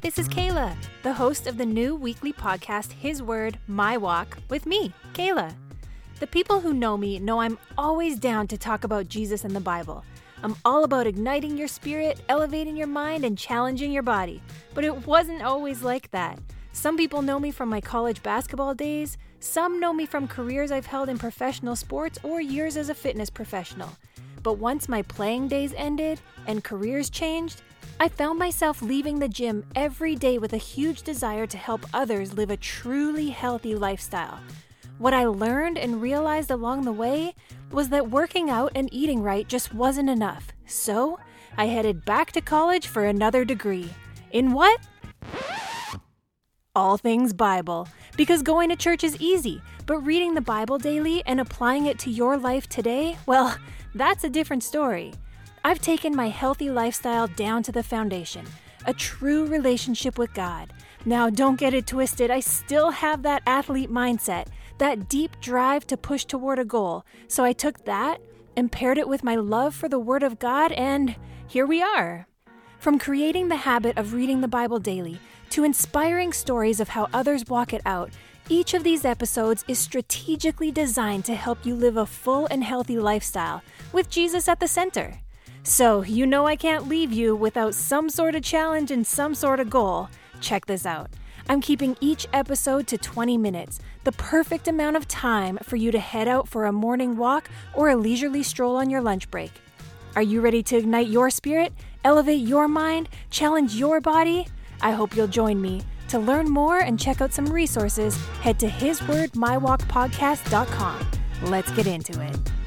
this is Kayla, the host of the new weekly podcast, His Word, My Walk, with me, Kayla. The people who know me know I'm always down to talk about Jesus and the Bible. I'm all about igniting your spirit, elevating your mind, and challenging your body. But it wasn't always like that. Some people know me from my college basketball days, some know me from careers I've held in professional sports or years as a fitness professional. But once my playing days ended and careers changed, I found myself leaving the gym every day with a huge desire to help others live a truly healthy lifestyle. What I learned and realized along the way was that working out and eating right just wasn't enough. So, I headed back to college for another degree. In what? All things Bible. Because going to church is easy, but reading the Bible daily and applying it to your life today, well, that's a different story. I've taken my healthy lifestyle down to the foundation a true relationship with God. Now, don't get it twisted, I still have that athlete mindset, that deep drive to push toward a goal. So I took that and paired it with my love for the Word of God, and here we are. From creating the habit of reading the Bible daily to inspiring stories of how others walk it out, each of these episodes is strategically designed to help you live a full and healthy lifestyle with Jesus at the center. So, you know I can't leave you without some sort of challenge and some sort of goal. Check this out. I'm keeping each episode to 20 minutes, the perfect amount of time for you to head out for a morning walk or a leisurely stroll on your lunch break. Are you ready to ignite your spirit, elevate your mind, challenge your body? I hope you'll join me. To learn more and check out some resources, head to hiswordmywalkpodcast.com. Let's get into it.